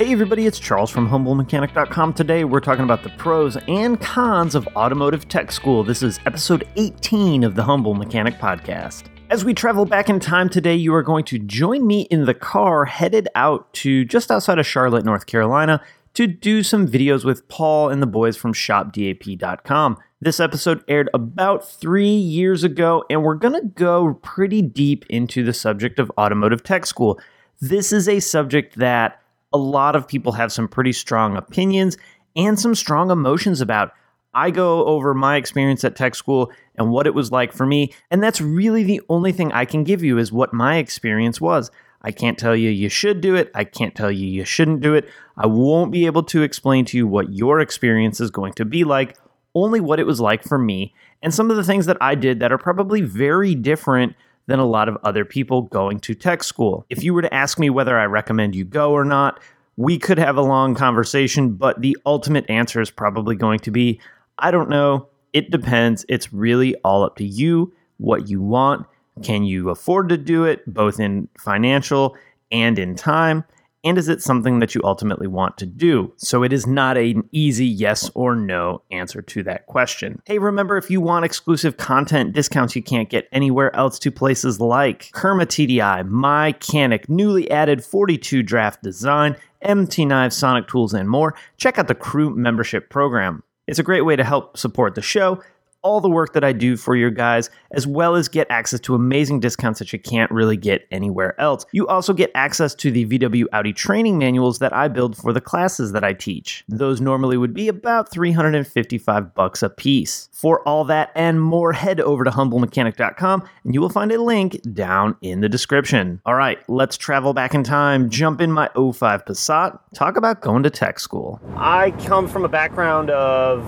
Hey everybody, it's Charles from HumbleMechanic.com. Today we're talking about the pros and cons of automotive tech school. This is episode 18 of the Humble Mechanic Podcast. As we travel back in time today, you are going to join me in the car headed out to just outside of Charlotte, North Carolina to do some videos with Paul and the boys from ShopDAP.com. This episode aired about three years ago, and we're going to go pretty deep into the subject of automotive tech school. This is a subject that a lot of people have some pretty strong opinions and some strong emotions about. I go over my experience at tech school and what it was like for me, and that's really the only thing I can give you is what my experience was. I can't tell you you should do it. I can't tell you you shouldn't do it. I won't be able to explain to you what your experience is going to be like, only what it was like for me, and some of the things that I did that are probably very different than a lot of other people going to tech school. If you were to ask me whether I recommend you go or not, we could have a long conversation, but the ultimate answer is probably going to be I don't know. It depends. It's really all up to you, what you want. Can you afford to do it, both in financial and in time? And is it something that you ultimately want to do? So it is not an easy yes or no answer to that question. Hey, remember if you want exclusive content discounts you can't get anywhere else to places like Kerma TDI, MyCanic, newly added 42 draft design, MT Knives, Sonic Tools, and more, check out the Crew membership program. It's a great way to help support the show all the work that I do for your guys, as well as get access to amazing discounts that you can't really get anywhere else. You also get access to the VW Audi training manuals that I build for the classes that I teach. Those normally would be about 355 bucks a piece. For all that and more, head over to humblemechanic.com and you will find a link down in the description. All right, let's travel back in time, jump in my 05 Passat, talk about going to tech school. I come from a background of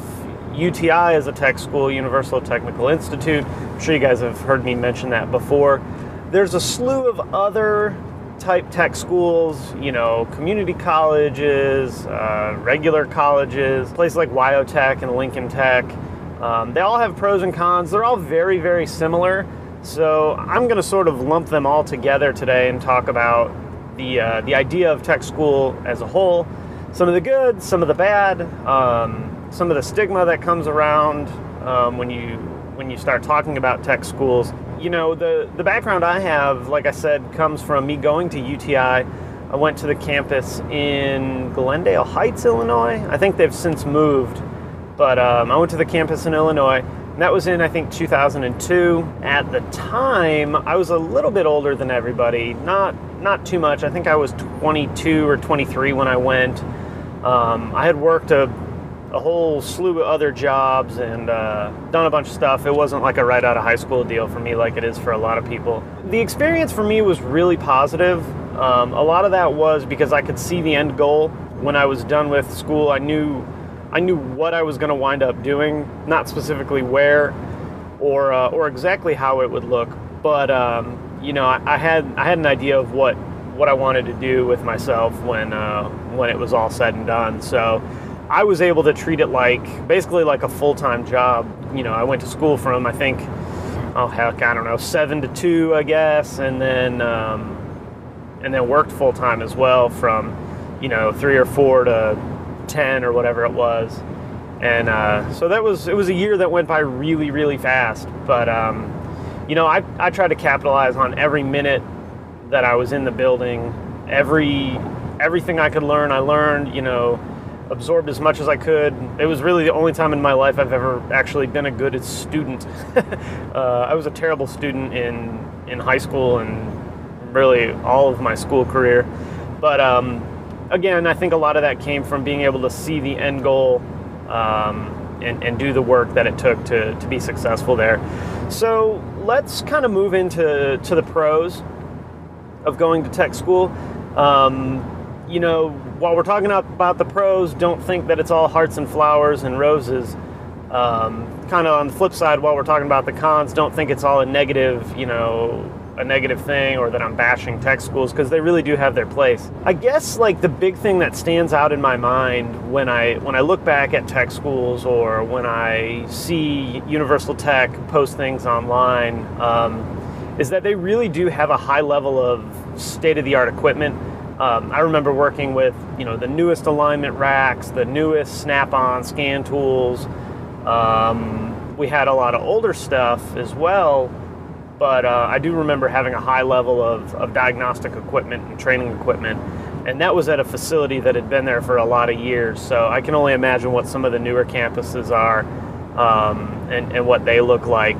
UTI is a tech school, Universal Technical Institute. I'm sure you guys have heard me mention that before. There's a slew of other type tech schools, you know, community colleges, uh, regular colleges, places like WyoTech and Lincoln Tech. Um, they all have pros and cons. They're all very, very similar. So I'm going to sort of lump them all together today and talk about the uh, the idea of tech school as a whole, some of the good, some of the bad. Um, some of the stigma that comes around um, when you when you start talking about tech schools. You know, the the background I have, like I said, comes from me going to UTI. I went to the campus in Glendale Heights, Illinois. I think they've since moved, but um, I went to the campus in Illinois. And that was in, I think, 2002. At the time, I was a little bit older than everybody. Not not too much. I think I was 22 or 23 when I went. Um, I had worked a a whole slew of other jobs and uh, done a bunch of stuff. It wasn't like a right out of high school deal for me, like it is for a lot of people. The experience for me was really positive. Um, a lot of that was because I could see the end goal when I was done with school. I knew I knew what I was going to wind up doing, not specifically where or uh, or exactly how it would look, but um, you know, I, I, had I had an idea of what what I wanted to do with myself when uh, when it was all said and done. So I was able to treat it like basically like a full time job. You know, I went to school from I think, oh heck, I don't know, seven to two, I guess, and then um, and then worked full time as well from you know three or four to ten or whatever it was. And uh, so that was it was a year that went by really really fast. But um, you know, I I tried to capitalize on every minute that I was in the building, every everything I could learn. I learned, you know absorbed as much as I could. It was really the only time in my life I've ever actually been a good student. uh, I was a terrible student in in high school and really all of my school career. But um, again, I think a lot of that came from being able to see the end goal um, and, and, do the work that it took to, to be successful there. So let's kind of move into to the pros of going to tech school. Um, you know, while we're talking about the pros, don't think that it's all hearts and flowers and roses. Um, kind of on the flip side, while we're talking about the cons, don't think it's all a negative, you know, a negative thing or that I'm bashing tech schools because they really do have their place. I guess like the big thing that stands out in my mind when I when I look back at tech schools or when I see Universal Tech post things online um, is that they really do have a high level of state of the art equipment Um, I remember working with you know the newest alignment racks, the newest Snap-on scan tools. Um, we had a lot of older stuff as well, but uh, I do remember having a high level of, of diagnostic equipment and training equipment, and that was at a facility that had been there for a lot of years. So I can only imagine what some of the newer campuses are um, and, and what they look like.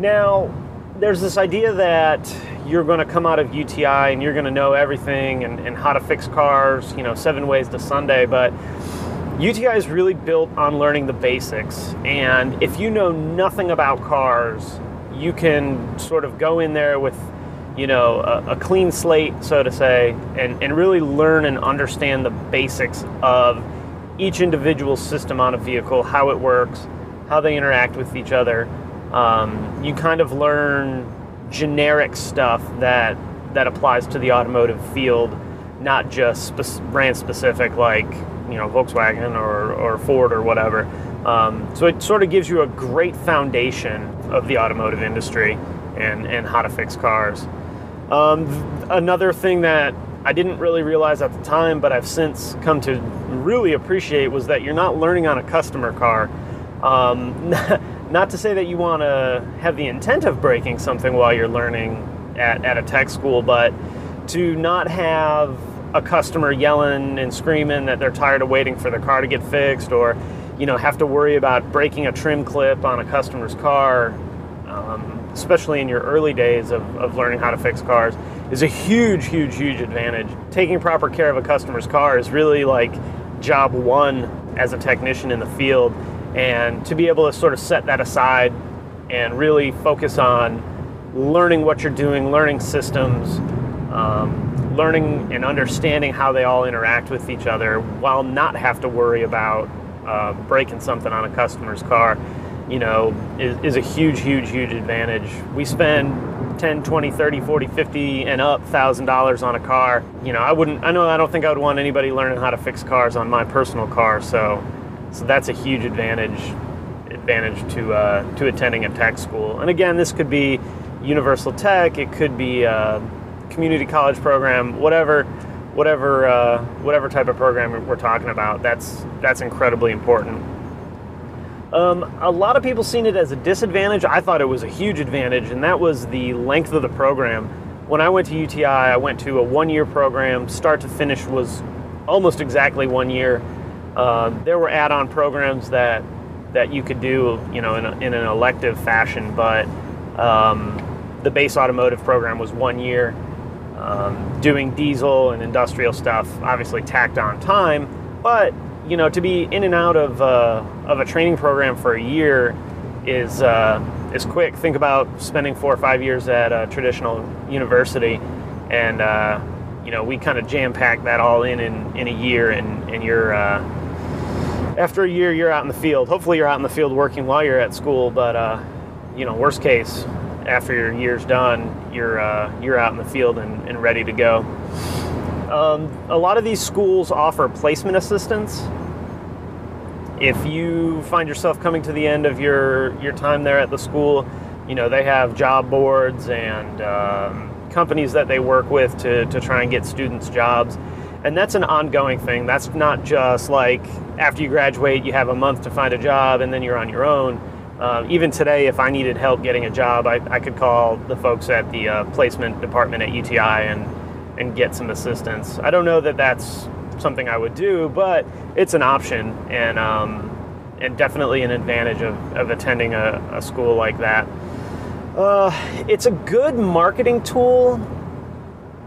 Now, there's this idea that you're going to come out of UTI and you're going to know everything and, and how to fix cars, you know, seven ways to Sunday. But UTI is really built on learning the basics. And if you know nothing about cars, you can sort of go in there with, you know, a, a clean slate, so to say, and, and really learn and understand the basics of each individual system on a vehicle, how it works, how they interact with each other. Um, you kind of learn generic stuff that that applies to the automotive field, not just spe- brand specific like you know Volkswagen or, or Ford or whatever. Um, so it sort of gives you a great foundation of the automotive industry and, and how to fix cars. Um, another thing that I didn't really realize at the time, but I've since come to really appreciate was that you're not learning on a customer car. Um, not to say that you want to have the intent of breaking something while you're learning at, at a tech school, but to not have a customer yelling and screaming that they're tired of waiting for their car to get fixed or you know have to worry about breaking a trim clip on a customer's car um, especially in your early days of, of learning how to fix cars is a huge huge huge advantage. Taking proper care of a customer's car is really like job one as a technician in the field and to be able to sort of set that aside and really focus on learning what you're doing, learning systems, um, learning and understanding how they all interact with each other while not have to worry about uh, breaking something on a customer's car, you know, is, is a huge, huge, huge advantage. We spend 10, 20, 30, 40, 50 and up thousand dollars on a car. You know, I wouldn't, I know, I don't think I would want anybody learning how to fix cars on my personal car. So so that's a huge advantage advantage to uh, to attending a tech school. And again, this could be universal tech, it could be a community college program, whatever whatever uh, whatever type of program we're talking about. That's that's incredibly important. Um, a lot of people seen it as a disadvantage. I thought it was a huge advantage, and that was the length of the program. When I went to UTI, I went to a one-year program. Start to finish was almost exactly one year uh, there were add-on programs that that you could do, you know, in, a, in an elective fashion, but um, the base automotive program was one year. Um, doing diesel and industrial stuff, obviously tacked on time, but you know, to be in and out of uh, of a training program for a year is uh, is quick. Think about spending four or five years at a traditional university, and uh, you know, we kind of jam pack that all in, in in a year, and and you're uh, after a year, you're out in the field. Hopefully, you're out in the field working while you're at school. But uh, you know, worst case, after your year's done, you're uh, you're out in the field and, and ready to go. Um, a lot of these schools offer placement assistance. If you find yourself coming to the end of your your time there at the school, you know they have job boards and um, companies that they work with to, to try and get students jobs and that's an ongoing thing. That's not just like after you graduate, you have a month to find a job and then you're on your own. Uh, even today, if I needed help getting a job, I, I could call the folks at the uh, placement department at UTI and, and get some assistance. I don't know that that's something I would do, but it's an option and, um, and definitely an advantage of, of attending a, a school like that. Uh, it's a good marketing tool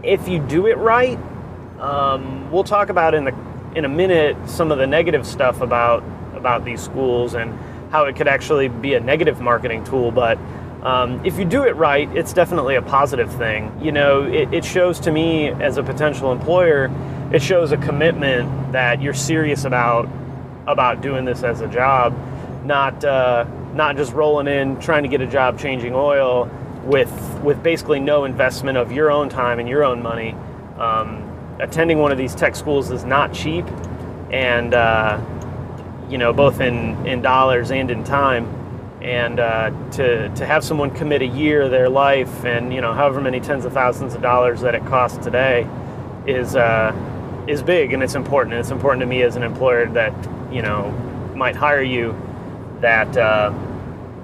if you do it right um, we'll talk about in the in a minute some of the negative stuff about about these schools and how it could actually be a negative marketing tool, but um, if you do it right, it's definitely a positive thing. You know, it, it, shows to me as a potential employer, it shows a commitment that you're serious about about doing this as a job, not uh, not just rolling in trying to get a job changing oil with with basically no investment of your own time and your own money. Um, attending one of these tech schools is not cheap, and uh, you know both in in dollars and in time. And uh, to to have someone commit a year of their life, and you know however many tens of thousands of dollars that it costs today, is uh, is big and it's important. And it's important to me as an employer that you know might hire you that uh,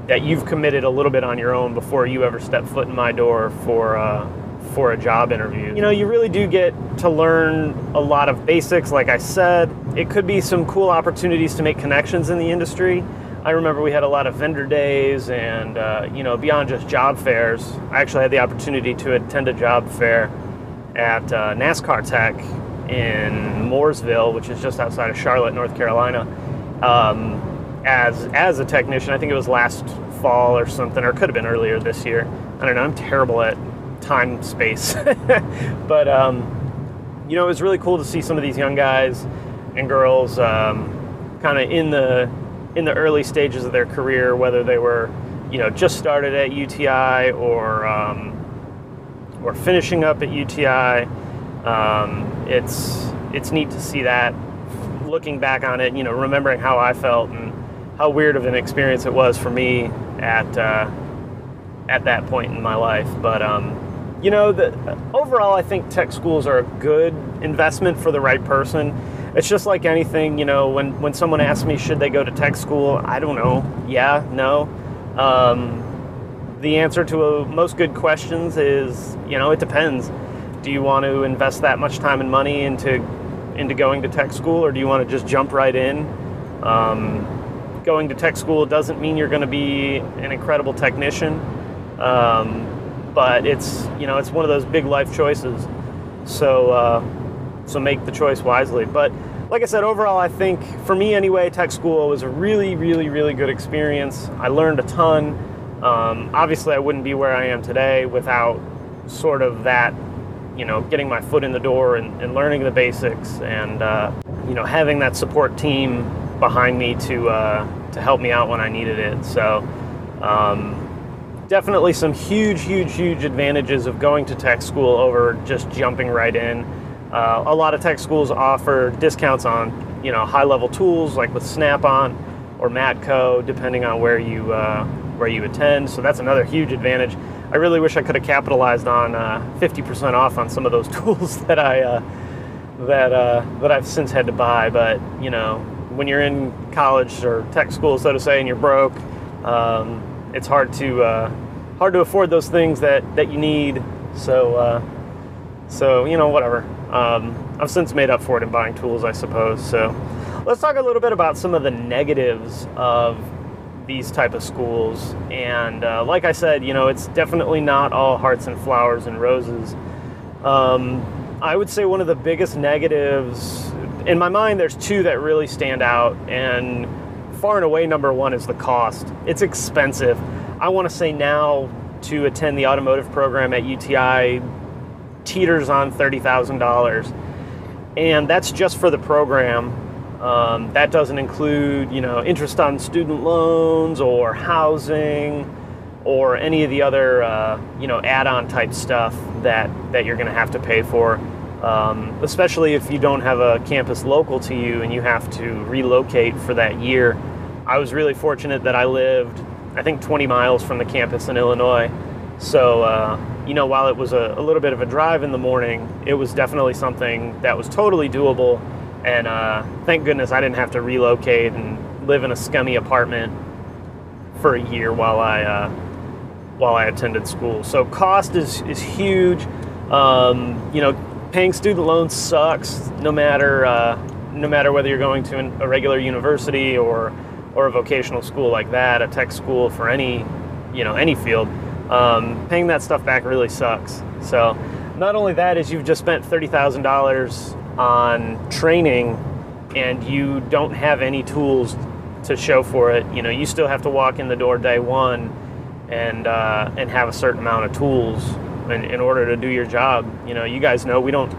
that you've committed a little bit on your own before you ever step foot in my door for uh, for a job interview. You know, you really do get to learn a lot of basics. Like I said, it could be some cool opportunities to make connections in the industry. I remember we had a lot of vendor days, and uh, you know, beyond just job fairs, I actually had the opportunity to attend a job fair at uh, NASCAR Tech in Mooresville, which is just outside of Charlotte, North Carolina. Um, as as a technician, I think it was last fall or something, or could have been earlier this year. I don't know. I'm terrible at time space, but um, you know, it was really cool to see some of these young guys and girls um, kind of in the in the early stages of their career, whether they were, you know, just started at UTI or um, or finishing up at UTI. Um, it's it's neat to see that. Looking back on it, you know, remembering how I felt and how weird of an experience it was for me at uh, at that point in my life. But um, you know, the, overall, I think tech schools are a good investment for the right person it's just like anything, you know, when, when someone asks me, should they go to tech school? I don't know. Yeah, no. Um, the answer to a, most good questions is, you know, it depends. Do you want to invest that much time and money into into going to tech school, or do you want to just jump right in? Um, going to tech school doesn't mean you're going to be an incredible technician, um, but it's you know it's one of those big life choices. So uh, so make the choice wisely. But like I said, overall, I think for me anyway, tech school was a really, really, really good experience. I learned a ton. Um, obviously, I wouldn't be where I am today without sort of that, you know, getting my foot in the door and, and learning the basics and, uh, you know, having that support team behind me to, uh, to help me out when I needed it. So, um, definitely some huge, huge, huge advantages of going to tech school over just jumping right in. Uh, a lot of tech schools offer discounts on you know high level tools like with Snap-on or Matco, depending on where you uh, where you attend. So that's another huge advantage. I really wish I could have capitalized on uh, 50% off on some of those tools that I uh, that uh, that I've since had to buy. But you know, when you're in college or tech school, so to say, and you're broke, um, it's hard to uh, hard to afford those things that that you need. So so you know, whatever. Um, I've since made up for it in buying tools, I suppose. So let's talk a little bit about some of the negatives of these type of schools. And uh, like I said, you know, it's definitely not all hearts and flowers and roses. Um, I would say one of the biggest negatives in my mind, there's two that really stand out, and far and away, number one is the cost. It's expensive. I want to say now to attend the automotive program at UTI teeters on $30,000. And that's just for the program. Um, that doesn't include, you know, interest on student loans or housing or any of the other, uh, you know, add-on type stuff that, that you're going to have to pay for. Um, especially if you don't have a campus local to you and you have to relocate for that year. I was really fortunate that I lived, I think, 20 miles from the campus in Illinois. So, uh, you know, while it was a, a, little bit of a drive in the morning, it was definitely something that was totally doable. And uh, thank goodness I didn't have to relocate and live in a scummy apartment for a year while I uh, while I attended school. So cost is is huge. Um, you know, paying student loans sucks. No matter uh, no matter whether you're going to a regular university or or a vocational school like that, a tech school for any you know any field um, paying that stuff back really sucks. So, not only that is you've just spent thirty thousand dollars on training, and you don't have any tools to show for it. You know, you still have to walk in the door day one, and uh, and have a certain amount of tools in, in order to do your job. You know, you guys know we don't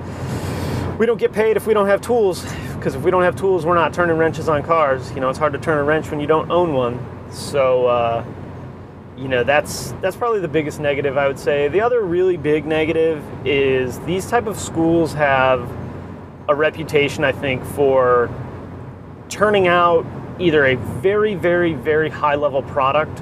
we don't get paid if we don't have tools because if we don't have tools, we're not turning wrenches on cars. You know, it's hard to turn a wrench when you don't own one. So. Uh, you know that's that's probably the biggest negative I would say. The other really big negative is these type of schools have a reputation I think for turning out either a very very very high level product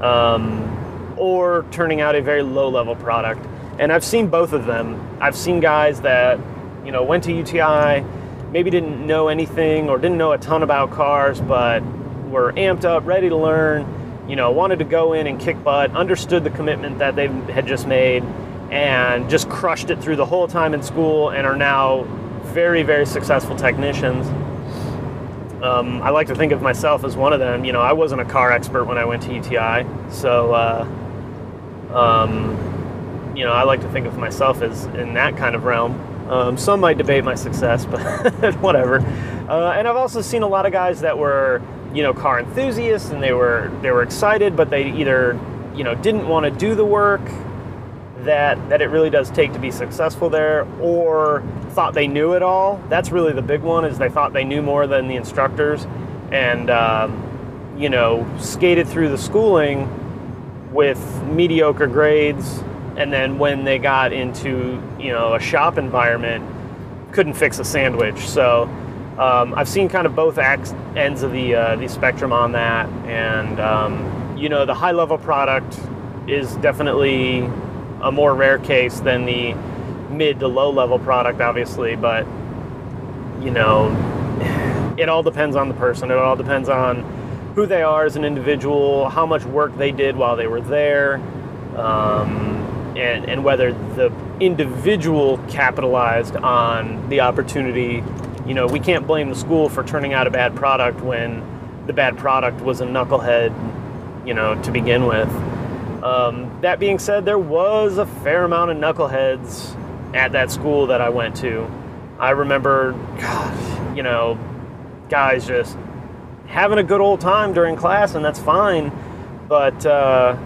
um, or turning out a very low level product. And I've seen both of them. I've seen guys that you know, went to UTI, maybe didn't know anything or didn't know a ton about cars, but were amped up, ready to learn, you know, wanted to go in and kick butt, understood the commitment that they had just made, and just crushed it through the whole time in school and are now very, very successful technicians. Um, I like to think of myself as one of them. You know, I wasn't a car expert when I went to UTI, so uh, um, you know, I like to think of myself as in that kind of realm. Um, some might debate my success, but whatever. Uh, and I've also seen a lot of guys that were, you know, car enthusiasts, and they were they were excited, but they either, you know, didn't want to do the work that that it really does take to be successful there, or thought they knew it all. That's really the big one is they thought they knew more than the instructors, and um, you know, skated through the schooling with mediocre grades and then when they got into you know a shop environment couldn't fix a sandwich. So um, i've seen kind of both ends of the uh, the spectrum on that. And um, you know the high level product is definitely a more rare case than the mid to low level product obviously. But you know it all depends on the person. It all depends on who they are as an individual how much work they did while they were there um, and, and whether the individual capitalized on the opportunity. You know, we can't blame the school for turning out a bad product when the bad product was a knucklehead, you know, to begin with. Um, that being said, there was a fair amount of knuckleheads at that school that I went to. I remember, God, you know, guys just having a good old time during class, and that's fine. But, uh,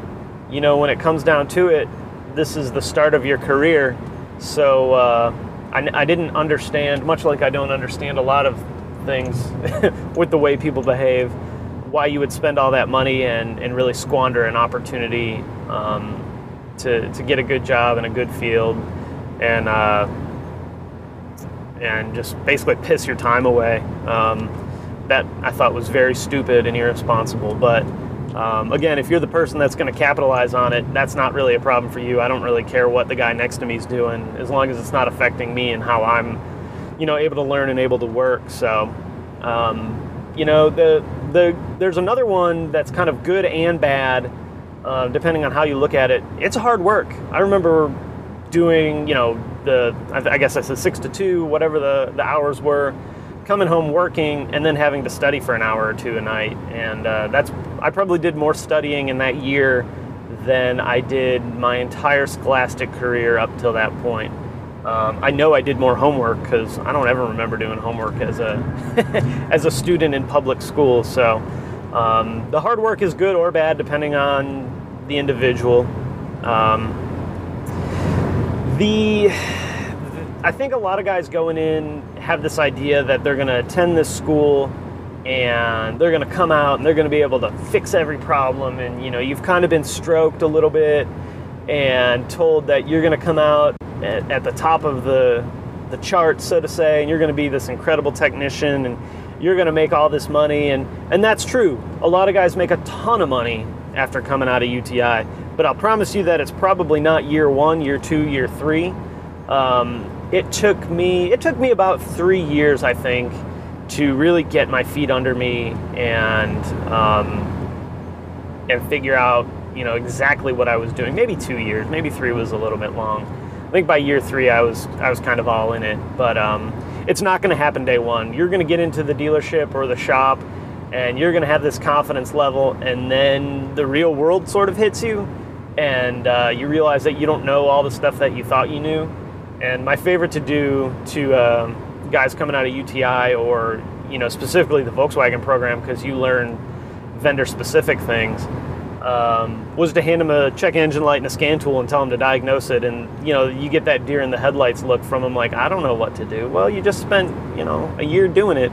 you know, when it comes down to it, this is the start of your career. So uh, I, I didn't understand, much like I don't understand a lot of things with the way people behave, why you would spend all that money and, and really squander an opportunity um, to, to get a good job in a good field and uh, and just basically piss your time away. Um, that I thought was very stupid and irresponsible, but um, again, if you're the person that's going to capitalize on it, that's not really a problem for you. I don't really care what the guy next to me is doing, as long as it's not affecting me and how I'm, you know, able to learn and able to work. So, um, you know, the the there's another one that's kind of good and bad, uh, depending on how you look at it. It's hard work. I remember doing, you know, the I guess I said six to two, whatever the the hours were coming home working and then having to study for an hour or two a night. And uh, that's i probably did more studying in that year than i did my entire scholastic career up till that point. Um, i know i did more homework because i don't ever remember doing homework as a as a student in public school. So um, the hard work is good or bad depending on the individual. Um, the I think a lot of guys going in have this idea that they're going to attend this school and they're going to come out and they're going to be able to fix every problem. And you know you've kind of been stroked a little bit and told that you're going to come out at, at the top of the the chart so to say and you're going to be this incredible technician and you're going to make all this money. And and that's true. A lot of guys make a ton of money after coming out of UTI but I'll promise you that it's probably not year 1 year 2 year 3 um, it took me it took me about three years, I think, to really get my feet under me and um, and figure out you know exactly what I was doing. Maybe two years, maybe three was a little bit long. I think by year three, I was I was kind of all in it. But um, it's not going to happen day one. You're going to get into the dealership or the shop, and you're going to have this confidence level, and then the real world sort of hits you, and uh, you realize that you don't know all the stuff that you thought you knew and my favorite to do to um, guys coming out of UTI or you know specifically the Volkswagen program because you learn vendor specific things um, was to hand them a check engine light and a scan tool and tell them to diagnose it and you know you get that deer in the headlights look from them like I don't know what to do. Well, you just spent you know a year doing it,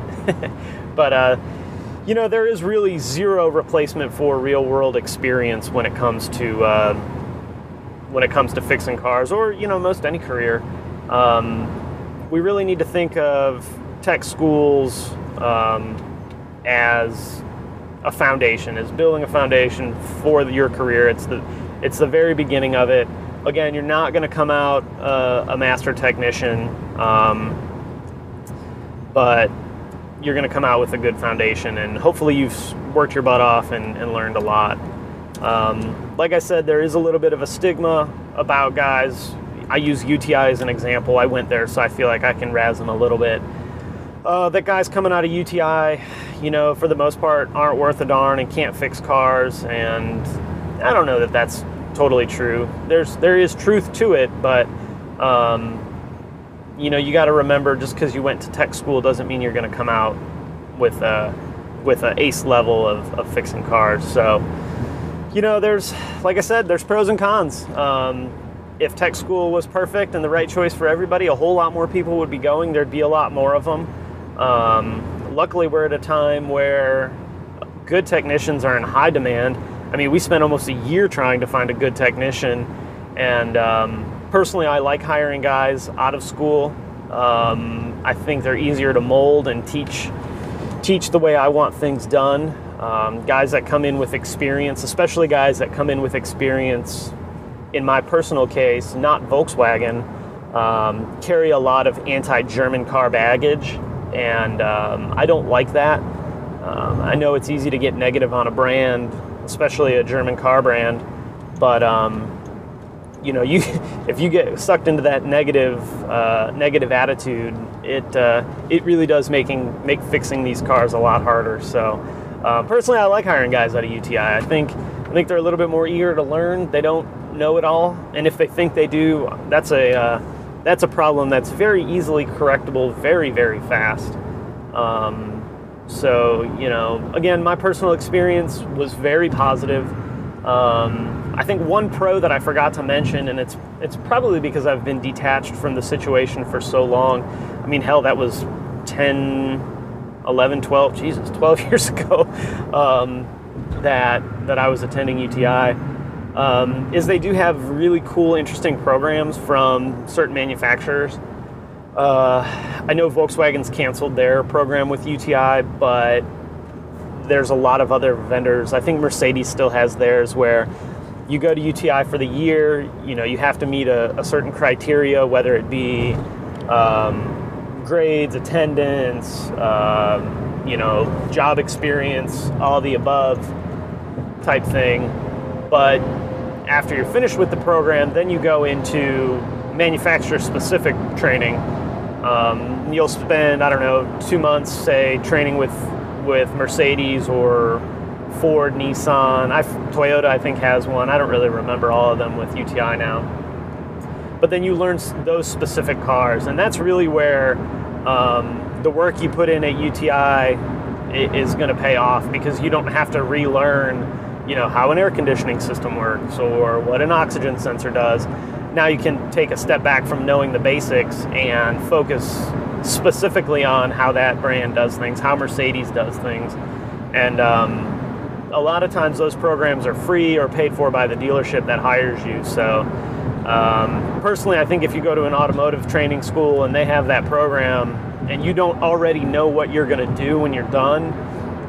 but. Uh, you know, there is really zero replacement for real world experience when it comes to uh, when it comes to fixing cars or you know most any career. Um, we really need to think of tech schools um, as a foundation as building a foundation for your career. It's the it's the very beginning of it. Again, you're not going to come out uh, a master technician, um, but you're going to come out with a good foundation, and hopefully you've worked your butt off and, and learned a lot. Um, like I said, there is a little bit of a stigma about guys. I use UTI as an example. I went there, so I feel like I can razz them a little bit. Uh, that guys coming out of UTI, you know, for the most part, aren't worth a darn and can't fix cars. And I don't know that that's totally true. There's there is truth to it, but um, you know, you got to remember just because you went to tech school doesn't mean you're going to come out with a with an ace level of, of fixing cars. So, you know, there's like I said, there's pros and cons. Um, if tech school was perfect and the right choice for everybody, a whole lot more people would be going. There'd be a lot more of them. Um, luckily, we're at a time where good technicians are in high demand. I mean, we spent almost a year trying to find a good technician, and um, personally, I like hiring guys out of school. Um, I think they're easier to mold and teach teach the way I want things done. Um, guys that come in with experience, especially guys that come in with experience, in my personal case, not Volkswagen, um, carry a lot of anti-German car baggage and um, I don't like that. Um, I know it's easy to get negative on a brand, especially a German car brand, but um, you know, you if you get sucked into that negative uh, negative attitude, it uh, it really does making make fixing these cars a lot harder. So, uh, personally, I like hiring guys out of UTI. I think I think they're a little bit more eager to learn. They don't know it all, and if they think they do, that's a uh, that's a problem that's very easily correctable very, very fast. Um, so, you know, again, my personal experience was very positive. Um, I think one pro that I forgot to mention, and it's it's probably because I've been detached from the situation for so long. I mean, hell, that was 10, 11, 12, Jesus, 12 years ago um, that that I was attending UTI um, is they do have really cool, interesting programs from certain manufacturers. Uh, I know Volkswagen's canceled their program with UTI, but there's a lot of other vendors. I think Mercedes still has theirs where you go to UTI for the year, you know, you have to meet a, a certain criteria, whether it be um, grades, attendance, um, you know, job experience, all the above type thing. But after you're finished with the program, then you go into manufacturer specific training. Um, you'll spend, I don't know, two months, say, training with, with Mercedes or Ford, Nissan. i Toyota, I think, has one. I don't really remember all of them with UTI now. But then you learn those specific cars, and that's really where um, the work you put in at UTI is going to pay off because you don't have to relearn you know how an air conditioning system works or what an oxygen sensor does. Now you can take a step back from knowing the basics and focus specifically on how that brand does things how mercedes does things. And um, a lot of times those programs are free or paid for by the dealership that hires you. So um, personally i think if you go to an automotive training school and they have that program and you don't already know what you're going to do when you're done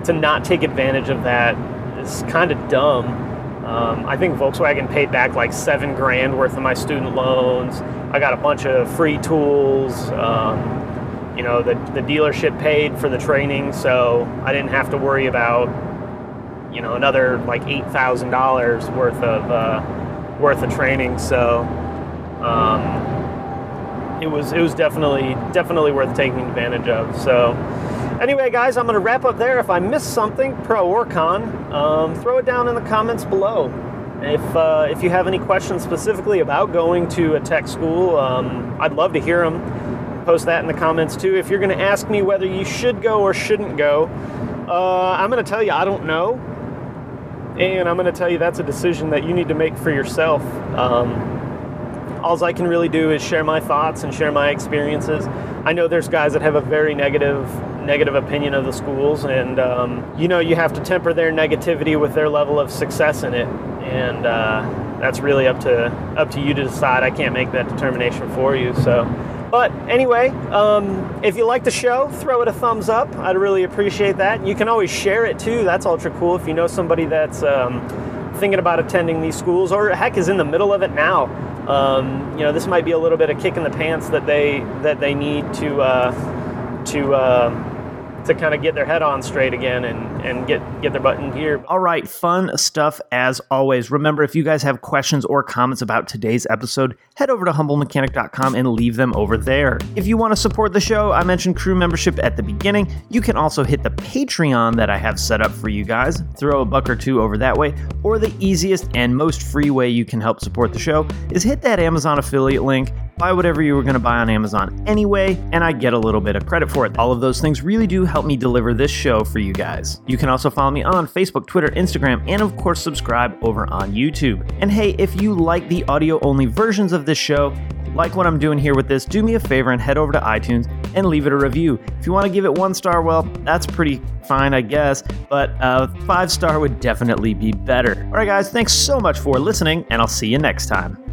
to not take advantage of that is kind of dumb. Um, I think Volkswagen paid back like seven grand worth of my student loans. I got a bunch of free tools. Um, you know, the, the dealership paid for the training, so I didn't have to worry about, you know, another like eight thousand dollars worth of uh, worth of training. So um, it was it was definitely definitely worth taking advantage of. So Anyway, guys, I'm to wrap up there. If I missed something, pro or con, um, throw it down in the comments below. If, uh, if you have any questions specifically about going to a tech school, um, I'd love to hear them. Post that in the comments too. If you're to ask me whether you should go or shouldn't go, uh, I'm to tell you I don't know. And I'm going to tell you that's a decision that you need to make for yourself. Um, all I can really do is share my thoughts and share my experiences. I know there's guys that have a very negative negative opinion of the schools, and um, you know you have to temper their negativity with their level of success in it, and uh, that's really up to up to you to decide. I can't make that determination for you. So, but anyway, um, if you like the show, throw it a thumbs up. I'd really appreciate that. You can always share it too. That's ultra cool. If you know somebody that's um, thinking about attending these schools, or heck is in the middle of it now um, you know, this might be a little bit of kick in the pants that they that they need to uh, to uh, to kind of get their head on straight again and, and get, get their button here. All right, fun stuff as always. Remember, if you guys have questions or comments about today's episode, head over to humblemechanic.com and leave them over there. If you want to support the show, I mentioned crew membership at the beginning. You can also hit the Patreon that I have set up for you guys. Throw a buck or two over that way. Or the easiest and most free way you can help support the show is hit that Amazon affiliate link buy whatever you were going to buy on Amazon anyway, and I get a little bit of credit for it. All of those things really do help me deliver this show for you guys. You can also follow me on Facebook, Twitter, Instagram, and of course, subscribe over on YouTube. And hey, if you like the audio only versions of this show, like what I'm doing here with this, do me a favor and head over to iTunes and leave it a review. If you want to give it one star, well, that's pretty fine, I guess, but uh, five star would definitely be better. All right, guys, thanks so much for listening, and I'll see you next time.